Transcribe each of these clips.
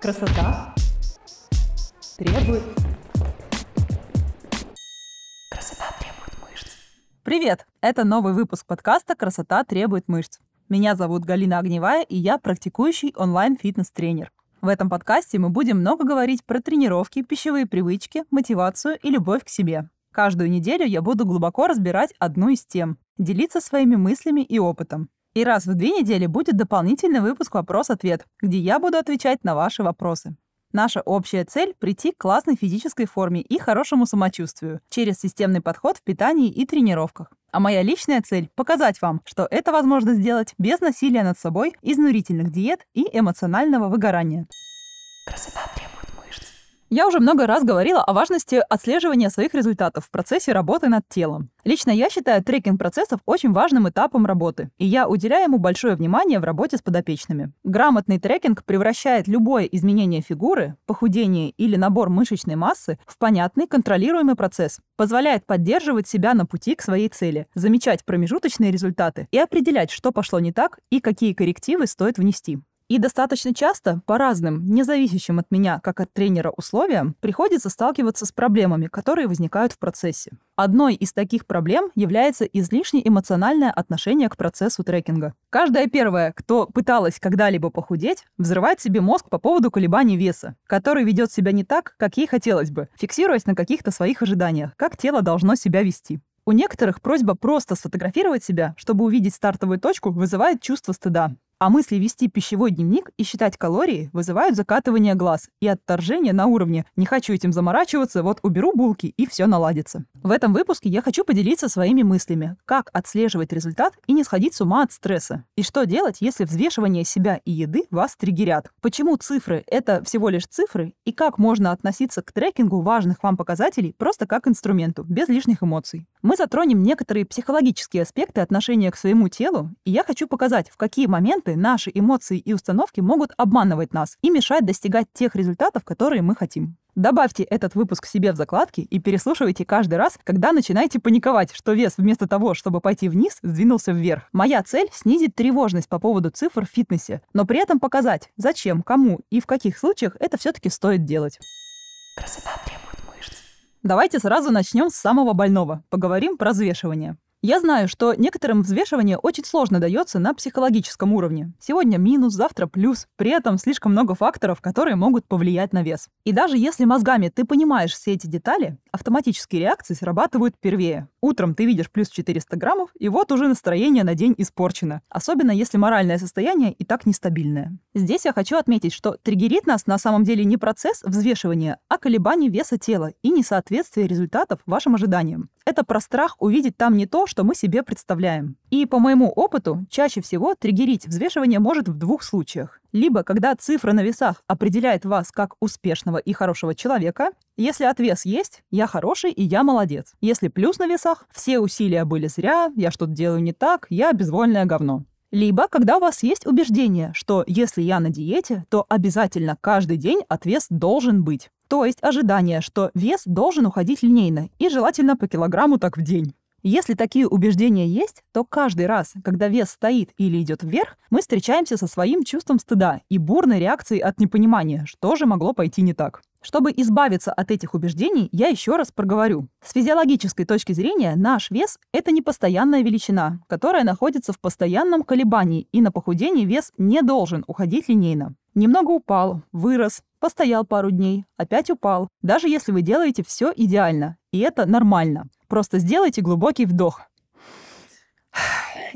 Красота требует... Красота требует мышц. Привет! Это новый выпуск подкаста «Красота требует мышц». Меня зовут Галина Огневая, и я практикующий онлайн-фитнес-тренер. В этом подкасте мы будем много говорить про тренировки, пищевые привычки, мотивацию и любовь к себе. Каждую неделю я буду глубоко разбирать одну из тем, делиться своими мыслями и опытом. И раз в две недели будет дополнительный выпуск «Вопрос-ответ», где я буду отвечать на ваши вопросы. Наша общая цель – прийти к классной физической форме и хорошему самочувствию через системный подход в питании и тренировках. А моя личная цель – показать вам, что это возможно сделать без насилия над собой, изнурительных диет и эмоционального выгорания. Красота требует. Я уже много раз говорила о важности отслеживания своих результатов в процессе работы над телом. Лично я считаю трекинг процессов очень важным этапом работы, и я уделяю ему большое внимание в работе с подопечными. Грамотный трекинг превращает любое изменение фигуры, похудение или набор мышечной массы в понятный, контролируемый процесс, позволяет поддерживать себя на пути к своей цели, замечать промежуточные результаты и определять, что пошло не так и какие коррективы стоит внести. И достаточно часто по разным, независящим от меня, как от тренера, условиям, приходится сталкиваться с проблемами, которые возникают в процессе. Одной из таких проблем является излишне эмоциональное отношение к процессу трекинга. Каждая первая, кто пыталась когда-либо похудеть, взрывает себе мозг по поводу колебаний веса, который ведет себя не так, как ей хотелось бы, фиксируясь на каких-то своих ожиданиях, как тело должно себя вести. У некоторых просьба просто сфотографировать себя, чтобы увидеть стартовую точку, вызывает чувство стыда. А мысли вести пищевой дневник и считать калории вызывают закатывание глаз и отторжение на уровне «не хочу этим заморачиваться, вот уберу булки и все наладится». В этом выпуске я хочу поделиться своими мыслями, как отслеживать результат и не сходить с ума от стресса. И что делать, если взвешивание себя и еды вас триггерят. Почему цифры — это всего лишь цифры, и как можно относиться к трекингу важных вам показателей просто как инструменту, без лишних эмоций. Мы затронем некоторые психологические аспекты отношения к своему телу, и я хочу показать, в какие моменты наши эмоции и установки могут обманывать нас и мешать достигать тех результатов, которые мы хотим. Добавьте этот выпуск себе в закладки и переслушивайте каждый раз, когда начинаете паниковать, что вес вместо того, чтобы пойти вниз, сдвинулся вверх. Моя цель — снизить тревожность по поводу цифр в фитнесе, но при этом показать, зачем, кому и в каких случаях это все-таки стоит делать. Красота требует. Давайте сразу начнем с самого больного. Поговорим про взвешивание. Я знаю, что некоторым взвешивание очень сложно дается на психологическом уровне. Сегодня минус, завтра плюс. При этом слишком много факторов, которые могут повлиять на вес. И даже если мозгами ты понимаешь все эти детали, автоматические реакции срабатывают первее. Утром ты видишь плюс 400 граммов, и вот уже настроение на день испорчено. Особенно если моральное состояние и так нестабильное. Здесь я хочу отметить, что триггерит нас на самом деле не процесс взвешивания, а колебание веса тела и несоответствие результатов вашим ожиданиям. Это про страх увидеть там не то, что мы себе представляем. И по моему опыту, чаще всего триггерить взвешивание может в двух случаях. Либо когда цифра на весах определяет вас как успешного и хорошего человека, если отвес есть, я хороший и я молодец. Если плюс на весах, все усилия были зря, я что-то делаю не так, я безвольное говно. Либо когда у вас есть убеждение, что если я на диете, то обязательно каждый день отвес должен быть. То есть ожидание, что вес должен уходить линейно и желательно по килограмму так в день. Если такие убеждения есть, то каждый раз, когда вес стоит или идет вверх, мы встречаемся со своим чувством стыда и бурной реакцией от непонимания, что же могло пойти не так. Чтобы избавиться от этих убеждений, я еще раз проговорю. С физиологической точки зрения наш вес – это не постоянная величина, которая находится в постоянном колебании, и на похудение вес не должен уходить линейно. Немного упал, вырос, постоял пару дней, опять упал. Даже если вы делаете все идеально, и это нормально. Просто сделайте глубокий вдох.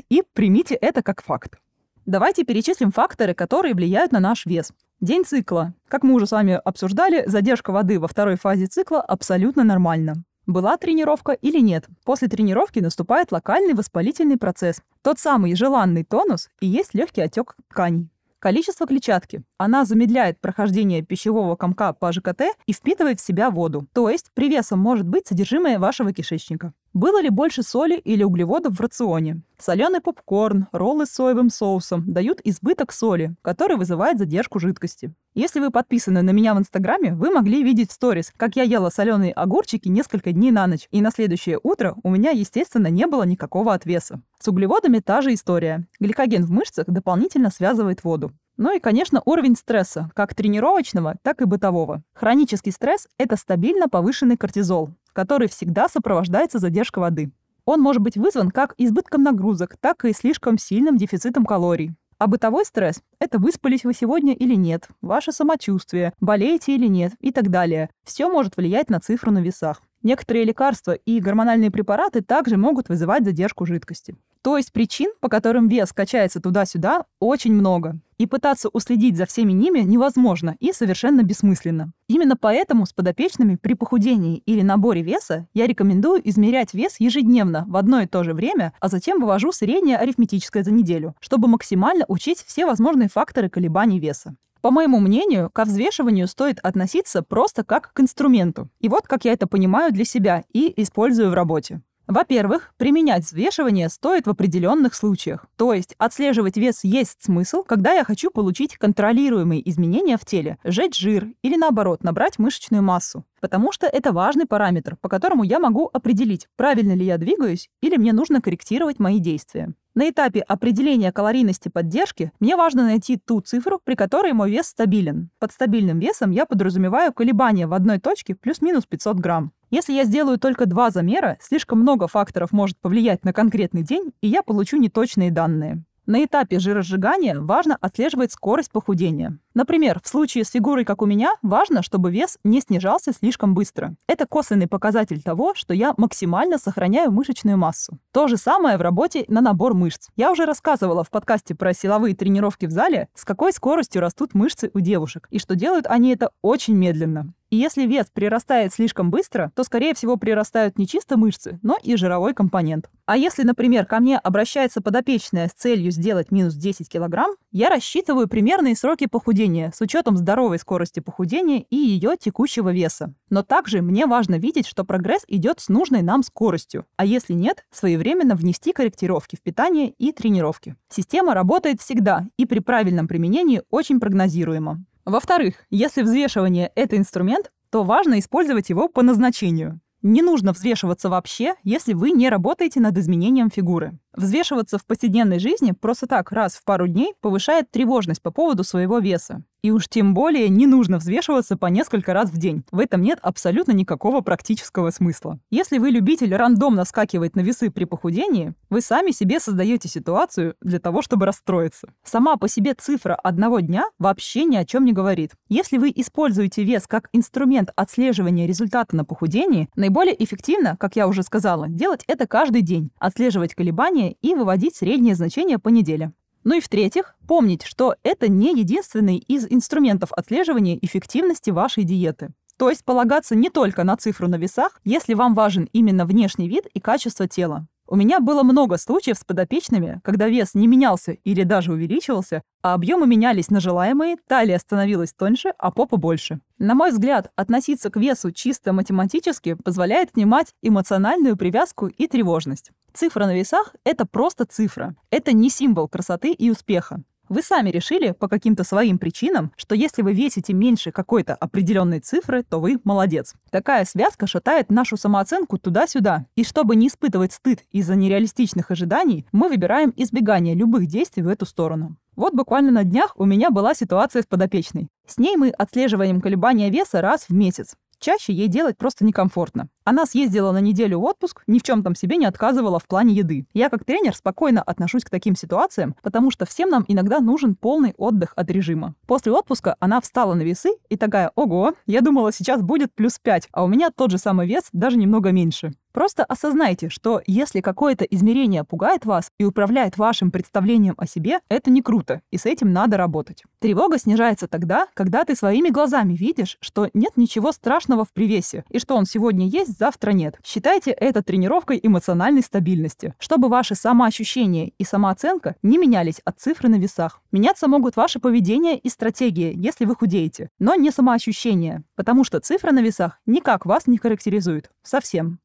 И примите это как факт. Давайте перечислим факторы, которые влияют на наш вес. День цикла. Как мы уже с вами обсуждали, задержка воды во второй фазе цикла абсолютно нормальна. Была тренировка или нет? После тренировки наступает локальный воспалительный процесс. Тот самый желанный тонус и есть легкий отек тканей. Количество клетчатки. Она замедляет прохождение пищевого комка по ЖКТ и впитывает в себя воду. То есть привесом может быть содержимое вашего кишечника. Было ли больше соли или углеводов в рационе? Соленый попкорн, роллы с соевым соусом дают избыток соли, который вызывает задержку жидкости. Если вы подписаны на меня в Инстаграме, вы могли видеть в сторис, как я ела соленые огурчики несколько дней на ночь, и на следующее утро у меня, естественно, не было никакого отвеса. С углеводами та же история. Гликоген в мышцах дополнительно связывает воду. Ну и, конечно, уровень стресса, как тренировочного, так и бытового. Хронический стресс – это стабильно повышенный кортизол, который всегда сопровождается задержкой воды. Он может быть вызван как избытком нагрузок, так и слишком сильным дефицитом калорий. А бытовой стресс – это выспались вы сегодня или нет, ваше самочувствие, болеете или нет и так далее. Все может влиять на цифру на весах. Некоторые лекарства и гормональные препараты также могут вызывать задержку жидкости. То есть причин, по которым вес качается туда-сюда, очень много. И пытаться уследить за всеми ними невозможно и совершенно бессмысленно. Именно поэтому с подопечными при похудении или наборе веса я рекомендую измерять вес ежедневно в одно и то же время, а затем вывожу среднее арифметическое за неделю, чтобы максимально учесть все возможные факторы колебаний веса. По моему мнению, ко взвешиванию стоит относиться просто как к инструменту. И вот как я это понимаю для себя и использую в работе. Во-первых, применять взвешивание стоит в определенных случаях. То есть отслеживать вес есть смысл, когда я хочу получить контролируемые изменения в теле, сжечь жир или наоборот набрать мышечную массу. Потому что это важный параметр, по которому я могу определить, правильно ли я двигаюсь или мне нужно корректировать мои действия. На этапе определения калорийности поддержки мне важно найти ту цифру, при которой мой вес стабилен. Под стабильным весом я подразумеваю колебания в одной точке плюс-минус 500 грамм. Если я сделаю только два замера, слишком много факторов может повлиять на конкретный день, и я получу неточные данные. На этапе жиросжигания важно отслеживать скорость похудения. Например, в случае с фигурой, как у меня, важно, чтобы вес не снижался слишком быстро. Это косвенный показатель того, что я максимально сохраняю мышечную массу. То же самое в работе на набор мышц. Я уже рассказывала в подкасте про силовые тренировки в зале, с какой скоростью растут мышцы у девушек, и что делают они это очень медленно. И если вес прирастает слишком быстро, то, скорее всего, прирастают не чисто мышцы, но и жировой компонент. А если, например, ко мне обращается подопечная с целью сделать минус 10 килограмм, я рассчитываю примерные сроки похудения с учетом здоровой скорости похудения и ее текущего веса. Но также мне важно видеть, что прогресс идет с нужной нам скоростью. А если нет, своевременно внести корректировки в питание и тренировки. Система работает всегда и при правильном применении очень прогнозируема. Во-вторых, если взвешивание – это инструмент, то важно использовать его по назначению. Не нужно взвешиваться вообще, если вы не работаете над изменением фигуры. Взвешиваться в повседневной жизни просто так раз в пару дней повышает тревожность по поводу своего веса. И уж тем более не нужно взвешиваться по несколько раз в день. В этом нет абсолютно никакого практического смысла. Если вы любитель рандомно скакивать на весы при похудении, вы сами себе создаете ситуацию для того, чтобы расстроиться. Сама по себе цифра одного дня вообще ни о чем не говорит. Если вы используете вес как инструмент отслеживания результата на похудении, наиболее эффективно, как я уже сказала, делать это каждый день, отслеживать колебания и выводить среднее значение по неделе. Ну и в-третьих, помнить, что это не единственный из инструментов отслеживания эффективности вашей диеты. То есть полагаться не только на цифру на весах, если вам важен именно внешний вид и качество тела. У меня было много случаев с подопечными, когда вес не менялся или даже увеличивался, а объемы менялись на желаемые, талия становилась тоньше, а попа больше. На мой взгляд, относиться к весу чисто математически позволяет снимать эмоциональную привязку и тревожность. Цифра на весах — это просто цифра. Это не символ красоты и успеха. Вы сами решили по каким-то своим причинам, что если вы весите меньше какой-то определенной цифры, то вы молодец. Такая связка шатает нашу самооценку туда-сюда. И чтобы не испытывать стыд из-за нереалистичных ожиданий, мы выбираем избегание любых действий в эту сторону. Вот буквально на днях у меня была ситуация с подопечной. С ней мы отслеживаем колебания веса раз в месяц. Чаще ей делать просто некомфортно. Она съездила на неделю в отпуск, ни в чем там себе не отказывала в плане еды. Я как тренер спокойно отношусь к таким ситуациям, потому что всем нам иногда нужен полный отдых от режима. После отпуска она встала на весы и такая, ого, я думала сейчас будет плюс 5, а у меня тот же самый вес, даже немного меньше. Просто осознайте, что если какое-то измерение пугает вас и управляет вашим представлением о себе, это не круто, и с этим надо работать. Тревога снижается тогда, когда ты своими глазами видишь, что нет ничего страшного в привесе, и что он сегодня есть, завтра нет. Считайте это тренировкой эмоциональной стабильности, чтобы ваши самоощущения и самооценка не менялись от цифры на весах. Меняться могут ваше поведение и стратегия, если вы худеете, но не самоощущение, потому что цифра на весах никак вас не характеризует. Совсем.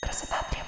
Красота требует мышц.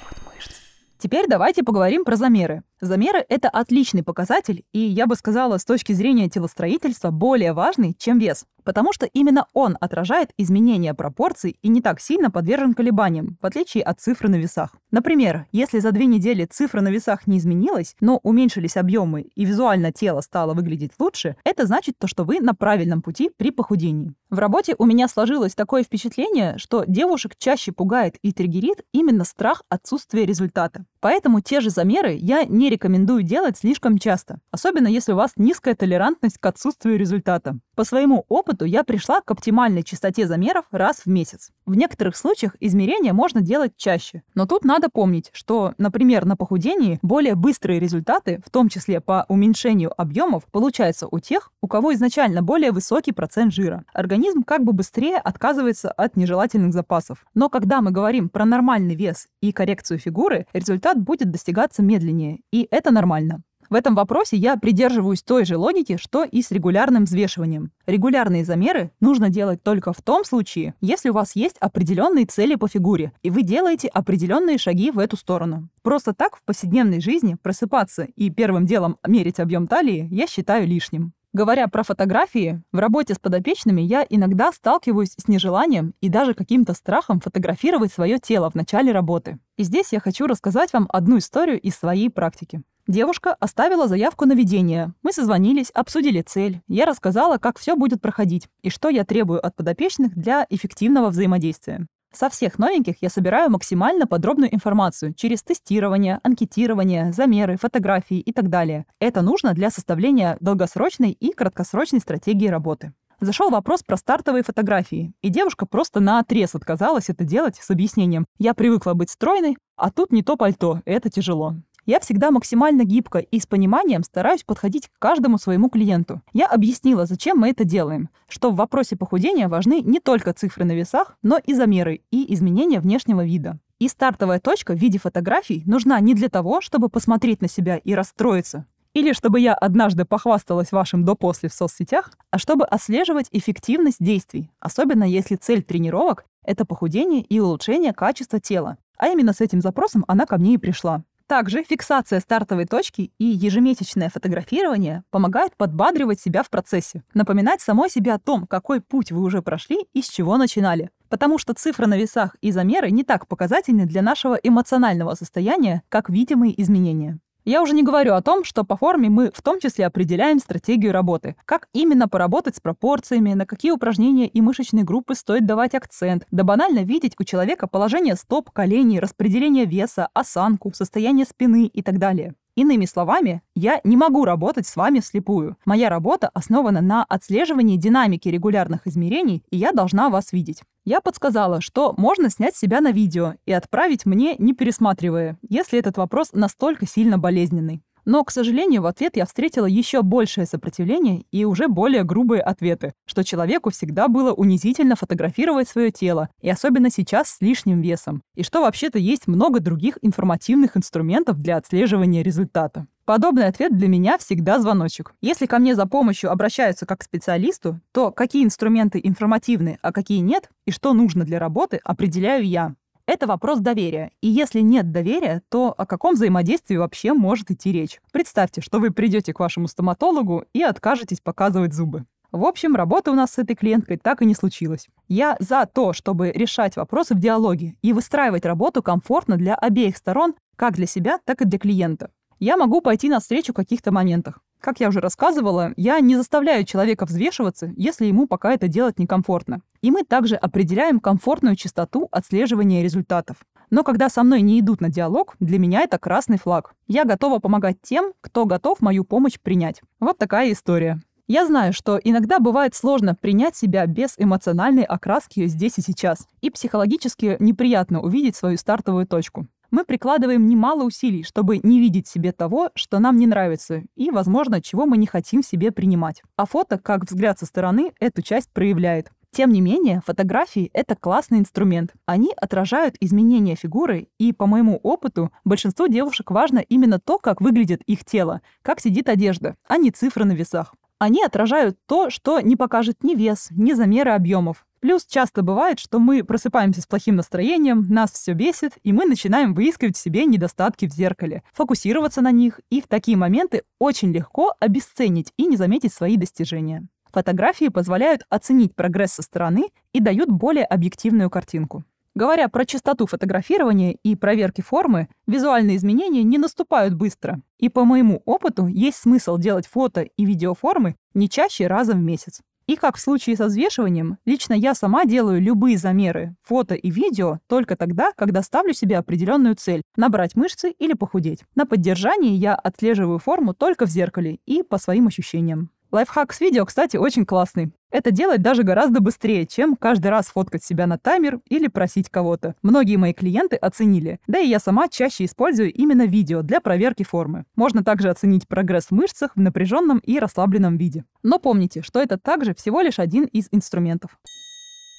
Теперь давайте поговорим про замеры. Замеры — это отличный показатель, и, я бы сказала, с точки зрения телостроительства, более важный, чем вес. потому что именно он отражает изменения пропорций и не так сильно подвержен колебаниям, в отличие от цифры на весах. Например, если за две недели цифра на весах не изменилась, но уменьшились объемы и визуально тело стало выглядеть лучше, это значит то, что вы на правильном пути при похудении. В работе у меня сложилось такое впечатление, что девушек чаще пугает и триггерит именно страх отсутствия результата. Поэтому те же замеры я не рекомендую делать слишком часто, особенно если у вас низкая толерантность к отсутствию результата. По своему опыту я пришла к оптимальной частоте замеров раз в месяц. В некоторых случаях измерения можно делать чаще. Но тут надо помнить, что, например, на похудении более быстрые результаты, в том числе по уменьшению объемов, получаются у тех, у кого изначально более высокий процент жира. Организм как бы быстрее отказывается от нежелательных запасов. Но когда мы говорим про нормальный вес и коррекцию фигуры, результат будет достигаться медленнее. И это нормально. В этом вопросе я придерживаюсь той же логики, что и с регулярным взвешиванием. Регулярные замеры нужно делать только в том случае, если у вас есть определенные цели по фигуре, и вы делаете определенные шаги в эту сторону. Просто так в повседневной жизни просыпаться и первым делом мерить объем талии я считаю лишним. Говоря про фотографии, в работе с подопечными я иногда сталкиваюсь с нежеланием и даже каким-то страхом фотографировать свое тело в начале работы. И здесь я хочу рассказать вам одну историю из своей практики. Девушка оставила заявку на ведение. Мы созвонились, обсудили цель. Я рассказала, как все будет проходить и что я требую от подопечных для эффективного взаимодействия. Со всех новеньких я собираю максимально подробную информацию через тестирование, анкетирование, замеры, фотографии и так далее. Это нужно для составления долгосрочной и краткосрочной стратегии работы. Зашел вопрос про стартовые фотографии, и девушка просто на отрез отказалась это делать с объяснением «я привыкла быть стройной, а тут не то пальто, это тяжело». Я всегда максимально гибко и с пониманием стараюсь подходить к каждому своему клиенту. Я объяснила, зачем мы это делаем, что в вопросе похудения важны не только цифры на весах, но и замеры и изменения внешнего вида. И стартовая точка в виде фотографий нужна не для того, чтобы посмотреть на себя и расстроиться, или чтобы я однажды похвасталась вашим до-после в соцсетях, а чтобы отслеживать эффективность действий, особенно если цель тренировок — это похудение и улучшение качества тела. А именно с этим запросом она ко мне и пришла. Также фиксация стартовой точки и ежемесячное фотографирование помогают подбадривать себя в процессе, напоминать самой себе о том, какой путь вы уже прошли и с чего начинали. Потому что цифры на весах и замеры не так показательны для нашего эмоционального состояния, как видимые изменения. Я уже не говорю о том, что по форме мы в том числе определяем стратегию работы. Как именно поработать с пропорциями, на какие упражнения и мышечные группы стоит давать акцент, да банально видеть у человека положение стоп, коленей, распределение веса, осанку, состояние спины и так далее. Иными словами, я не могу работать с вами вслепую. Моя работа основана на отслеживании динамики регулярных измерений, и я должна вас видеть. Я подсказала, что можно снять себя на видео и отправить мне, не пересматривая, если этот вопрос настолько сильно болезненный. Но, к сожалению, в ответ я встретила еще большее сопротивление и уже более грубые ответы, что человеку всегда было унизительно фотографировать свое тело, и особенно сейчас с лишним весом, и что вообще-то есть много других информативных инструментов для отслеживания результата. Подобный ответ для меня всегда звоночек. Если ко мне за помощью обращаются как к специалисту, то какие инструменты информативны, а какие нет, и что нужно для работы, определяю я. Это вопрос доверия. И если нет доверия, то о каком взаимодействии вообще может идти речь? Представьте, что вы придете к вашему стоматологу и откажетесь показывать зубы. В общем, работа у нас с этой клиенткой так и не случилась. Я за то, чтобы решать вопросы в диалоге и выстраивать работу комфортно для обеих сторон, как для себя, так и для клиента. Я могу пойти навстречу в каких-то моментах. Как я уже рассказывала, я не заставляю человека взвешиваться, если ему пока это делать некомфортно. И мы также определяем комфортную частоту отслеживания результатов. Но когда со мной не идут на диалог, для меня это красный флаг. Я готова помогать тем, кто готов мою помощь принять. Вот такая история. Я знаю, что иногда бывает сложно принять себя без эмоциональной окраски здесь и сейчас. И психологически неприятно увидеть свою стартовую точку мы прикладываем немало усилий, чтобы не видеть себе того, что нам не нравится, и, возможно, чего мы не хотим себе принимать. А фото, как взгляд со стороны, эту часть проявляет. Тем не менее, фотографии — это классный инструмент. Они отражают изменения фигуры, и, по моему опыту, большинству девушек важно именно то, как выглядит их тело, как сидит одежда, а не цифры на весах. Они отражают то, что не покажет ни вес, ни замеры объемов. Плюс часто бывает, что мы просыпаемся с плохим настроением, нас все бесит, и мы начинаем выискивать в себе недостатки в зеркале, фокусироваться на них, и в такие моменты очень легко обесценить и не заметить свои достижения. Фотографии позволяют оценить прогресс со стороны и дают более объективную картинку. Говоря про частоту фотографирования и проверки формы, визуальные изменения не наступают быстро. И по моему опыту есть смысл делать фото и видеоформы не чаще раза в месяц. И как в случае со взвешиванием, лично я сама делаю любые замеры, фото и видео, только тогда, когда ставлю себе определенную цель – набрать мышцы или похудеть. На поддержании я отслеживаю форму только в зеркале и по своим ощущениям. Лайфхак с видео, кстати, очень классный. Это делать даже гораздо быстрее, чем каждый раз фоткать себя на таймер или просить кого-то. Многие мои клиенты оценили. Да и я сама чаще использую именно видео для проверки формы. Можно также оценить прогресс в мышцах в напряженном и расслабленном виде. Но помните, что это также всего лишь один из инструментов.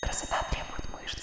Красота требует мышц.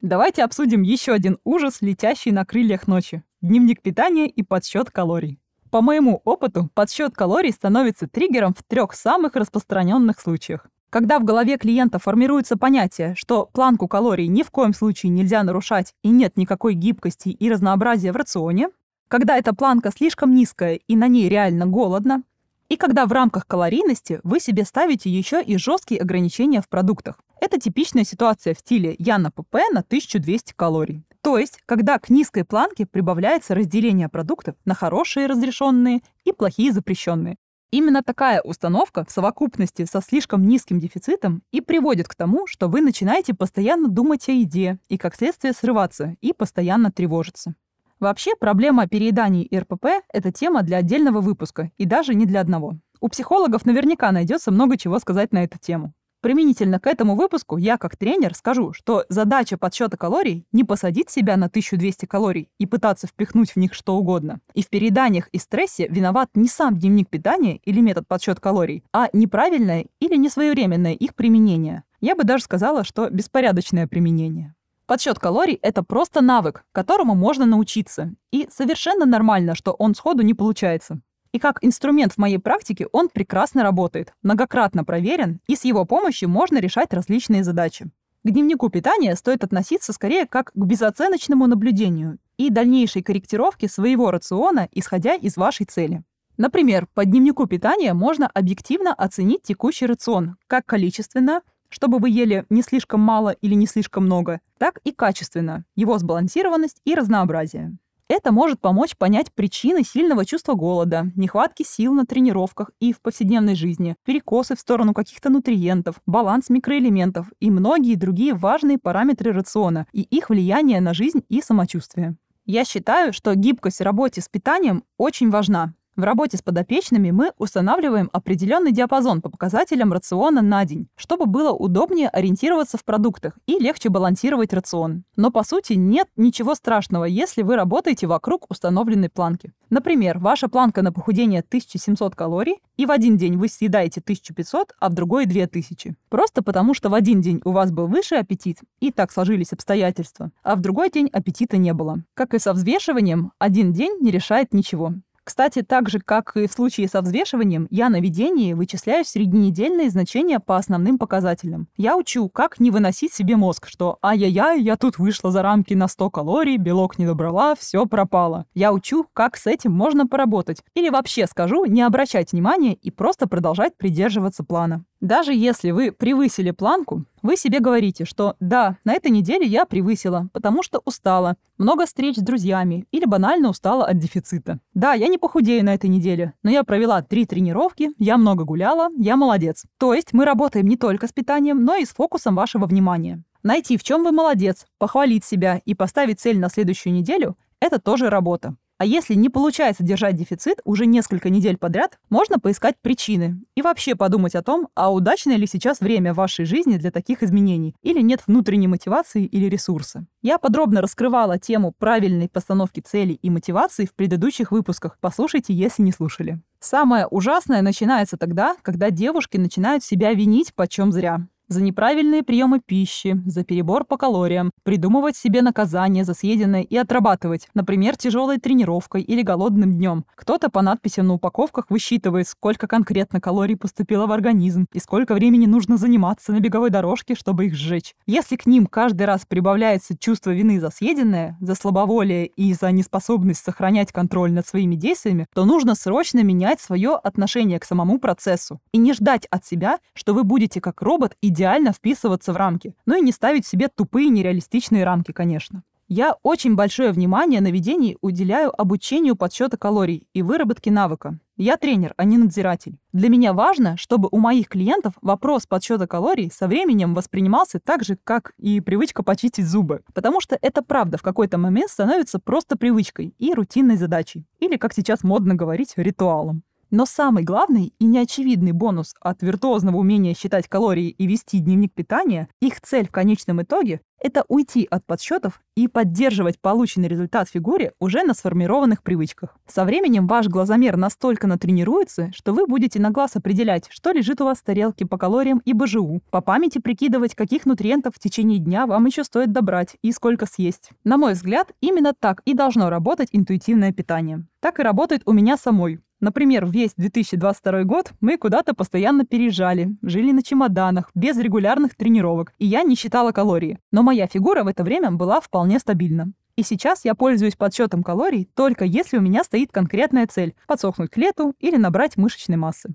Давайте обсудим еще один ужас, летящий на крыльях ночи. Дневник питания и подсчет калорий. По моему опыту, подсчет калорий становится триггером в трех самых распространенных случаях. Когда в голове клиента формируется понятие, что планку калорий ни в коем случае нельзя нарушать и нет никакой гибкости и разнообразия в рационе, когда эта планка слишком низкая и на ней реально голодно, и когда в рамках калорийности вы себе ставите еще и жесткие ограничения в продуктах. Это типичная ситуация в стиле «я на ПП на 1200 калорий». То есть, когда к низкой планке прибавляется разделение продуктов на хорошие разрешенные и плохие запрещенные. Именно такая установка в совокупности со слишком низким дефицитом и приводит к тому, что вы начинаете постоянно думать о еде и, как следствие, срываться и постоянно тревожиться. Вообще, проблема перееданий и РПП – это тема для отдельного выпуска, и даже не для одного. У психологов наверняка найдется много чего сказать на эту тему. Применительно к этому выпуску я как тренер скажу, что задача подсчета калорий не посадить себя на 1200 калорий и пытаться впихнуть в них что угодно. И в перееданиях и стрессе виноват не сам дневник питания или метод подсчет калорий, а неправильное или несвоевременное их применение. Я бы даже сказала, что беспорядочное применение. Подсчет калорий – это просто навык, которому можно научиться. И совершенно нормально, что он сходу не получается. И как инструмент в моей практике он прекрасно работает, многократно проверен, и с его помощью можно решать различные задачи. К дневнику питания стоит относиться скорее как к безоценочному наблюдению и дальнейшей корректировке своего рациона, исходя из вашей цели. Например, по дневнику питания можно объективно оценить текущий рацион, как количественно, чтобы вы ели не слишком мало или не слишком много, так и качественно, его сбалансированность и разнообразие. Это может помочь понять причины сильного чувства голода, нехватки сил на тренировках и в повседневной жизни, перекосы в сторону каких-то нутриентов, баланс микроэлементов и многие другие важные параметры рациона и их влияние на жизнь и самочувствие. Я считаю, что гибкость в работе с питанием очень важна, в работе с подопечными мы устанавливаем определенный диапазон по показателям рациона на день, чтобы было удобнее ориентироваться в продуктах и легче балансировать рацион. Но по сути нет ничего страшного, если вы работаете вокруг установленной планки. Например, ваша планка на похудение 1700 калорий, и в один день вы съедаете 1500, а в другой 2000. Просто потому, что в один день у вас был выше аппетит, и так сложились обстоятельства, а в другой день аппетита не было. Как и со взвешиванием, один день не решает ничего. Кстати, так же, как и в случае со взвешиванием, я на ведении вычисляю средненедельные значения по основным показателям. Я учу, как не выносить себе мозг, что «ай-яй-яй, я тут вышла за рамки на 100 калорий, белок не добрала, все пропало». Я учу, как с этим можно поработать. Или вообще скажу, не обращать внимания и просто продолжать придерживаться плана. Даже если вы превысили планку, вы себе говорите, что да, на этой неделе я превысила, потому что устала, много встреч с друзьями или банально устала от дефицита. Да, я не похудею на этой неделе, но я провела три тренировки, я много гуляла, я молодец. То есть мы работаем не только с питанием, но и с фокусом вашего внимания. Найти, в чем вы молодец, похвалить себя и поставить цель на следующую неделю – это тоже работа. А если не получается держать дефицит уже несколько недель подряд, можно поискать причины и вообще подумать о том, а удачное ли сейчас время вашей жизни для таких изменений, или нет внутренней мотивации или ресурса. Я подробно раскрывала тему правильной постановки целей и мотивации в предыдущих выпусках. Послушайте, если не слушали. Самое ужасное начинается тогда, когда девушки начинают себя винить почем зря. За неправильные приемы пищи, за перебор по калориям, придумывать себе наказание за съеденное и отрабатывать, например, тяжелой тренировкой или голодным днем. Кто-то по надписям на упаковках высчитывает, сколько конкретно калорий поступило в организм и сколько времени нужно заниматься на беговой дорожке, чтобы их сжечь. Если к ним каждый раз прибавляется чувство вины за съеденное, за слабоволие и за неспособность сохранять контроль над своими действиями, то нужно срочно менять свое отношение к самому процессу и не ждать от себя, что вы будете как робот идеально вписываться в рамки. Ну и не ставить себе тупые нереалистичные рамки, конечно. Я очень большое внимание на ведении уделяю обучению подсчета калорий и выработке навыка. Я тренер, а не надзиратель. Для меня важно, чтобы у моих клиентов вопрос подсчета калорий со временем воспринимался так же, как и привычка почистить зубы. Потому что это правда в какой-то момент становится просто привычкой и рутинной задачей. Или, как сейчас модно говорить, ритуалом. Но самый главный и неочевидный бонус от виртуозного умения считать калории и вести дневник питания, их цель в конечном итоге – это уйти от подсчетов и поддерживать полученный результат в фигуре уже на сформированных привычках. Со временем ваш глазомер настолько натренируется, что вы будете на глаз определять, что лежит у вас в тарелке по калориям и БЖУ, по памяти прикидывать, каких нутриентов в течение дня вам еще стоит добрать и сколько съесть. На мой взгляд, именно так и должно работать интуитивное питание. Так и работает у меня самой. Например, весь 2022 год мы куда-то постоянно переезжали, жили на чемоданах, без регулярных тренировок, и я не считала калории. Но моя фигура в это время была вполне стабильна. И сейчас я пользуюсь подсчетом калорий только если у меня стоит конкретная цель – подсохнуть к лету или набрать мышечной массы.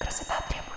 Красота требует.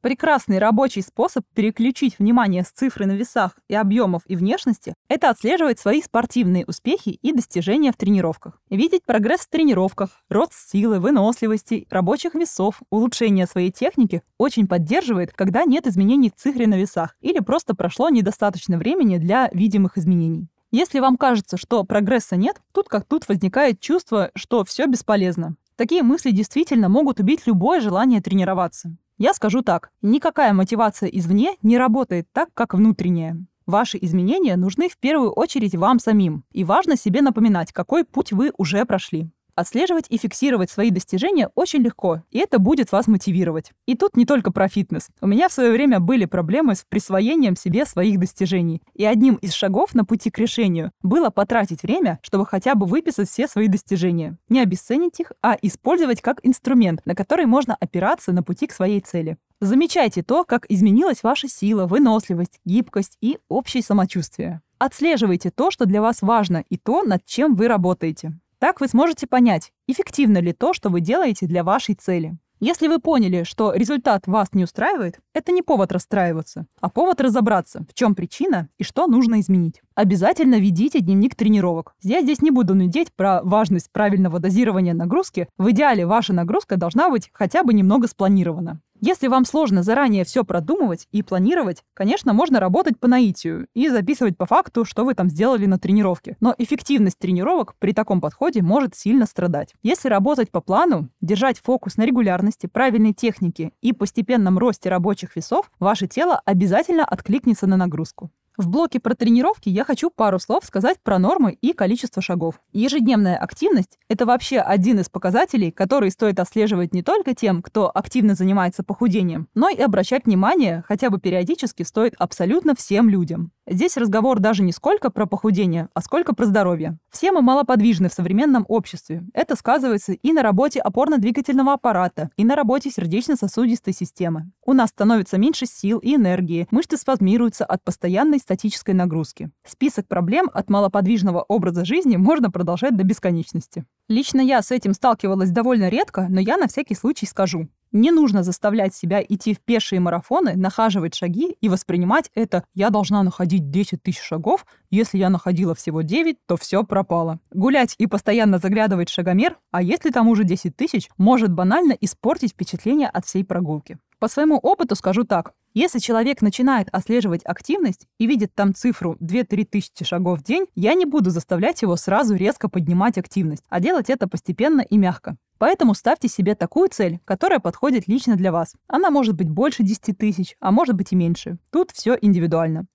Прекрасный рабочий способ переключить внимание с цифры на весах и объемов и внешности – это отслеживать свои спортивные успехи и достижения в тренировках. Видеть прогресс в тренировках, рост силы, выносливости, рабочих весов, улучшение своей техники очень поддерживает, когда нет изменений в цифре на весах или просто прошло недостаточно времени для видимых изменений. Если вам кажется, что прогресса нет, тут как тут возникает чувство, что все бесполезно. Такие мысли действительно могут убить любое желание тренироваться. Я скажу так, никакая мотивация извне не работает так, как внутренняя. Ваши изменения нужны в первую очередь вам самим, и важно себе напоминать, какой путь вы уже прошли. Отслеживать и фиксировать свои достижения очень легко, и это будет вас мотивировать. И тут не только про фитнес. У меня в свое время были проблемы с присвоением себе своих достижений. И одним из шагов на пути к решению было потратить время, чтобы хотя бы выписать все свои достижения. Не обесценить их, а использовать как инструмент, на который можно опираться на пути к своей цели. Замечайте то, как изменилась ваша сила, выносливость, гибкость и общее самочувствие. Отслеживайте то, что для вас важно, и то, над чем вы работаете. Так вы сможете понять, эффективно ли то, что вы делаете для вашей цели. Если вы поняли, что результат вас не устраивает, это не повод расстраиваться, а повод разобраться, в чем причина и что нужно изменить. Обязательно ведите дневник тренировок. Я здесь не буду нудеть про важность правильного дозирования нагрузки. В идеале ваша нагрузка должна быть хотя бы немного спланирована. Если вам сложно заранее все продумывать и планировать, конечно, можно работать по наитию и записывать по факту, что вы там сделали на тренировке. Но эффективность тренировок при таком подходе может сильно страдать. Если работать по плану, держать фокус на регулярности, правильной технике и постепенном росте рабочих весов, ваше тело обязательно откликнется на нагрузку. В блоке про тренировки я хочу пару слов сказать про нормы и количество шагов. Ежедневная активность – это вообще один из показателей, который стоит отслеживать не только тем, кто активно занимается похудением, но и обращать внимание хотя бы периодически стоит абсолютно всем людям. Здесь разговор даже не сколько про похудение, а сколько про здоровье. Все мы малоподвижны в современном обществе. Это сказывается и на работе опорно-двигательного аппарата, и на работе сердечно-сосудистой системы. У нас становится меньше сил и энергии, мышцы спазмируются от постоянной статической нагрузки. Список проблем от малоподвижного образа жизни можно продолжать до бесконечности. Лично я с этим сталкивалась довольно редко, но я на всякий случай скажу. Не нужно заставлять себя идти в пешие марафоны, нахаживать шаги и воспринимать это «я должна находить 10 тысяч шагов, если я находила всего 9, то все пропало». Гулять и постоянно заглядывать в шагомер, а если там уже 10 тысяч, может банально испортить впечатление от всей прогулки. По своему опыту скажу так. Если человек начинает отслеживать активность и видит там цифру 2-3 тысячи шагов в день, я не буду заставлять его сразу резко поднимать активность, а делать это постепенно и мягко. Поэтому ставьте себе такую цель, которая подходит лично для вас. Она может быть больше 10 тысяч, а может быть и меньше. Тут все индивидуально.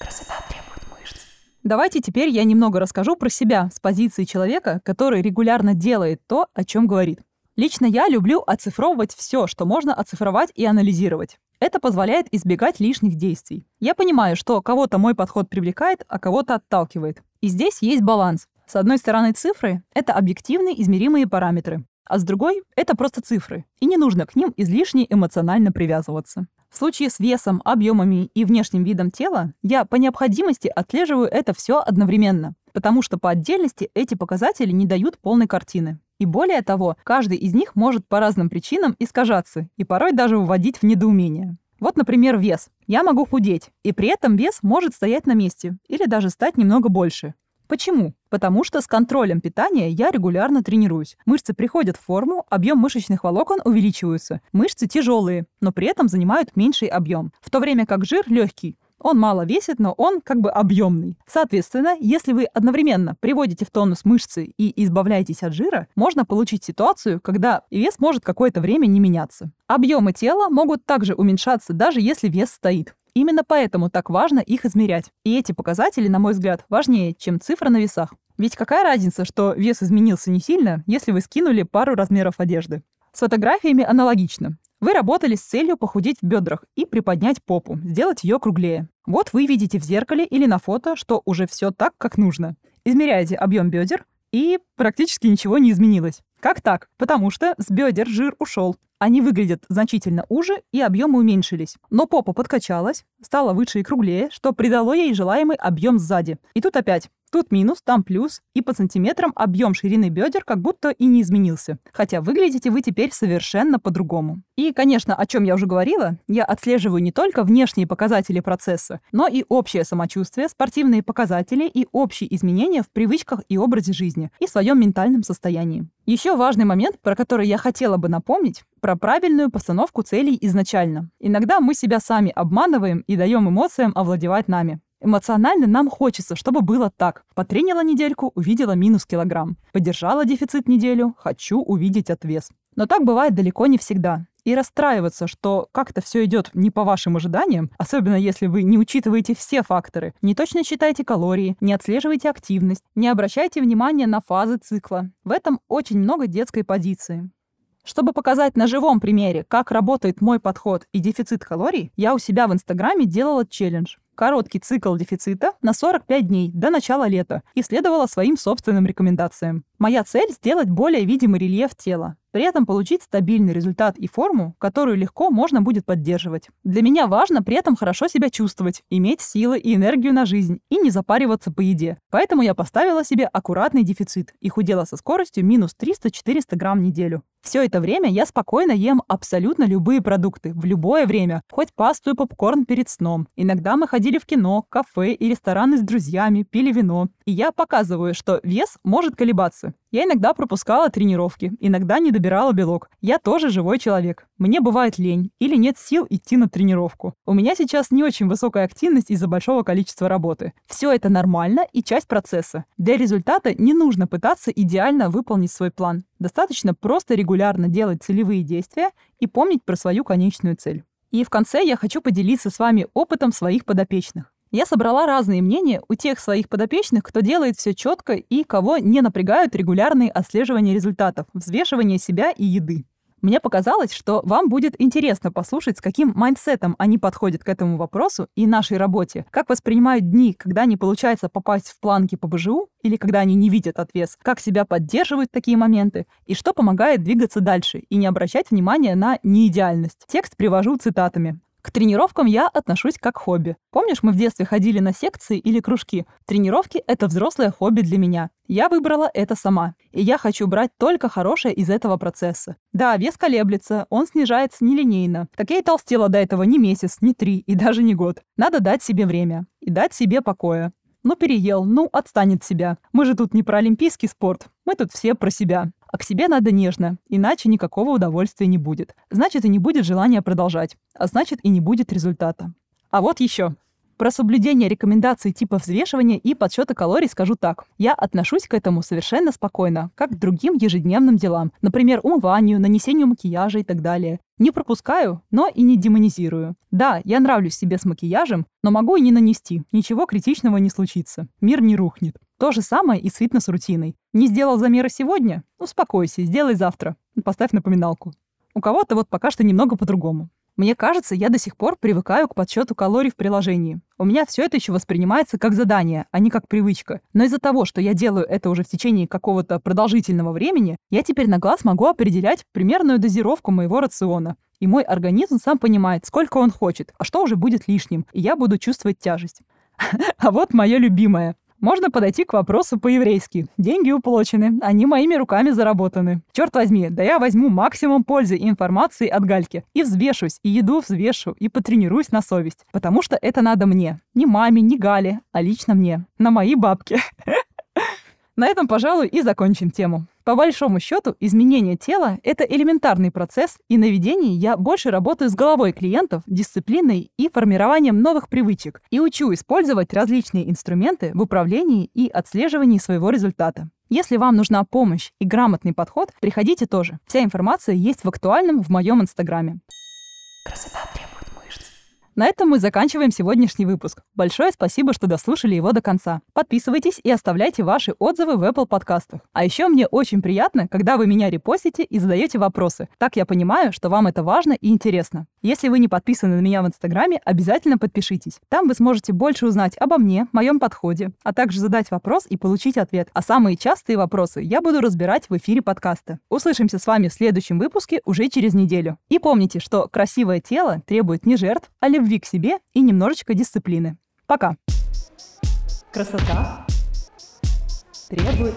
Красота требует мышц. Давайте теперь я немного расскажу про себя с позиции человека, который регулярно делает то, о чем говорит. Лично я люблю оцифровывать все, что можно оцифровать и анализировать. Это позволяет избегать лишних действий. Я понимаю, что кого-то мой подход привлекает, а кого-то отталкивает. И здесь есть баланс. С одной стороны, цифры — это объективные измеримые параметры, а с другой — это просто цифры, и не нужно к ним излишне эмоционально привязываться. В случае с весом, объемами и внешним видом тела я по необходимости отслеживаю это все одновременно, потому что по отдельности эти показатели не дают полной картины. И более того, каждый из них может по разным причинам искажаться и порой даже вводить в недоумение. Вот, например, вес. Я могу худеть, и при этом вес может стоять на месте или даже стать немного больше. Почему? Потому что с контролем питания я регулярно тренируюсь. Мышцы приходят в форму, объем мышечных волокон увеличивается. Мышцы тяжелые, но при этом занимают меньший объем. В то время как жир легкий. Он мало весит, но он как бы объемный. Соответственно, если вы одновременно приводите в тонус мышцы и избавляетесь от жира, можно получить ситуацию, когда вес может какое-то время не меняться. Объемы тела могут также уменьшаться, даже если вес стоит. Именно поэтому так важно их измерять. И эти показатели, на мой взгляд, важнее, чем цифра на весах. Ведь какая разница, что вес изменился не сильно, если вы скинули пару размеров одежды? С фотографиями аналогично. Вы работали с целью похудеть в бедрах и приподнять попу, сделать ее круглее. Вот вы видите в зеркале или на фото, что уже все так, как нужно. Измеряете объем бедер, и практически ничего не изменилось. Как так? Потому что с бедер жир ушел. Они выглядят значительно уже, и объемы уменьшились. Но попа подкачалась, стала выше и круглее, что придало ей желаемый объем сзади. И тут опять Тут минус, там плюс, и по сантиметрам объем ширины бедер как будто и не изменился. Хотя выглядите вы теперь совершенно по-другому. И, конечно, о чем я уже говорила, я отслеживаю не только внешние показатели процесса, но и общее самочувствие, спортивные показатели и общие изменения в привычках и образе жизни, и своем ментальном состоянии. Еще важный момент, про который я хотела бы напомнить, про правильную постановку целей изначально. Иногда мы себя сами обманываем и даем эмоциям овладевать нами. Эмоционально нам хочется, чтобы было так. Потренила недельку, увидела минус килограмм. Поддержала дефицит неделю, хочу увидеть отвес. Но так бывает далеко не всегда. И расстраиваться, что как-то все идет не по вашим ожиданиям, особенно если вы не учитываете все факторы, не точно считаете калории, не отслеживаете активность, не обращайте внимания на фазы цикла. В этом очень много детской позиции. Чтобы показать на живом примере, как работает мой подход и дефицит калорий, я у себя в Инстаграме делала челлендж короткий цикл дефицита на 45 дней до начала лета и следовала своим собственным рекомендациям. Моя цель — сделать более видимый рельеф тела, при этом получить стабильный результат и форму, которую легко можно будет поддерживать. Для меня важно при этом хорошо себя чувствовать, иметь силы и энергию на жизнь и не запариваться по еде. Поэтому я поставила себе аккуратный дефицит и худела со скоростью минус 300-400 грамм в неделю. Все это время я спокойно ем абсолютно любые продукты, в любое время, хоть пасту и попкорн перед сном. Иногда мы ходили в кино, кафе и рестораны с друзьями, пили вино. И я показываю, что вес может колебаться. Я иногда пропускала тренировки, иногда не добирала белок. Я тоже живой человек. Мне бывает лень или нет сил идти на тренировку. У меня сейчас не очень высокая активность из-за большого количества работы. Все это нормально и часть процесса. Для результата не нужно пытаться идеально выполнить свой план. Достаточно просто регулярно делать целевые действия и помнить про свою конечную цель. И в конце я хочу поделиться с вами опытом своих подопечных. Я собрала разные мнения у тех своих подопечных, кто делает все четко и кого не напрягают регулярные отслеживания результатов, взвешивание себя и еды. Мне показалось, что вам будет интересно послушать, с каким майндсетом они подходят к этому вопросу и нашей работе, как воспринимают дни, когда не получается попасть в планки по БЖУ или когда они не видят отвес, как себя поддерживают такие моменты и что помогает двигаться дальше и не обращать внимания на неидеальность. Текст привожу цитатами. К тренировкам я отношусь как хобби. Помнишь, мы в детстве ходили на секции или кружки? Тренировки — это взрослое хобби для меня. Я выбрала это сама. И я хочу брать только хорошее из этого процесса. Да, вес колеблется, он снижается нелинейно. Так я и толстела до этого не месяц, не три и даже не год. Надо дать себе время. И дать себе покоя. Ну, переел, ну, отстанет себя. Мы же тут не про олимпийский спорт. Мы тут все про себя. А к себе надо нежно, иначе никакого удовольствия не будет. Значит, и не будет желания продолжать. А значит, и не будет результата. А вот еще. Про соблюдение рекомендаций типа взвешивания и подсчета калорий скажу так. Я отношусь к этому совершенно спокойно, как к другим ежедневным делам. Например, умыванию, нанесению макияжа и так далее. Не пропускаю, но и не демонизирую. Да, я нравлюсь себе с макияжем, но могу и не нанести. Ничего критичного не случится. Мир не рухнет. То же самое и с фитнес-рутиной. Не сделал замеры сегодня? Успокойся, сделай завтра. Поставь напоминалку. У кого-то вот пока что немного по-другому. Мне кажется, я до сих пор привыкаю к подсчету калорий в приложении. У меня все это еще воспринимается как задание, а не как привычка. Но из-за того, что я делаю это уже в течение какого-то продолжительного времени, я теперь на глаз могу определять примерную дозировку моего рациона. И мой организм сам понимает, сколько он хочет, а что уже будет лишним, и я буду чувствовать тяжесть. А вот мое любимое. Можно подойти к вопросу по-еврейски. Деньги уплочены, они моими руками заработаны. Черт возьми, да я возьму максимум пользы и информации от Гальки. И взвешусь, и еду взвешу, и потренируюсь на совесть. Потому что это надо мне. Не маме, не Гале, а лично мне. На мои бабки. На этом, пожалуй, и закончим тему. По большому счету, изменение тела – это элементарный процесс, и на ведении я больше работаю с головой клиентов, дисциплиной и формированием новых привычек, и учу использовать различные инструменты в управлении и отслеживании своего результата. Если вам нужна помощь и грамотный подход, приходите тоже. Вся информация есть в актуальном в моем инстаграме. Красота требует. На этом мы заканчиваем сегодняшний выпуск. Большое спасибо, что дослушали его до конца. Подписывайтесь и оставляйте ваши отзывы в Apple подкастах. А еще мне очень приятно, когда вы меня репостите и задаете вопросы. Так я понимаю, что вам это важно и интересно. Если вы не подписаны на меня в Инстаграме, обязательно подпишитесь. Там вы сможете больше узнать обо мне, моем подходе, а также задать вопрос и получить ответ. А самые частые вопросы я буду разбирать в эфире подкаста. Услышимся с вами в следующем выпуске уже через неделю. И помните, что красивое тело требует не жертв, а любви к себе и немножечко дисциплины. Пока! Красота требует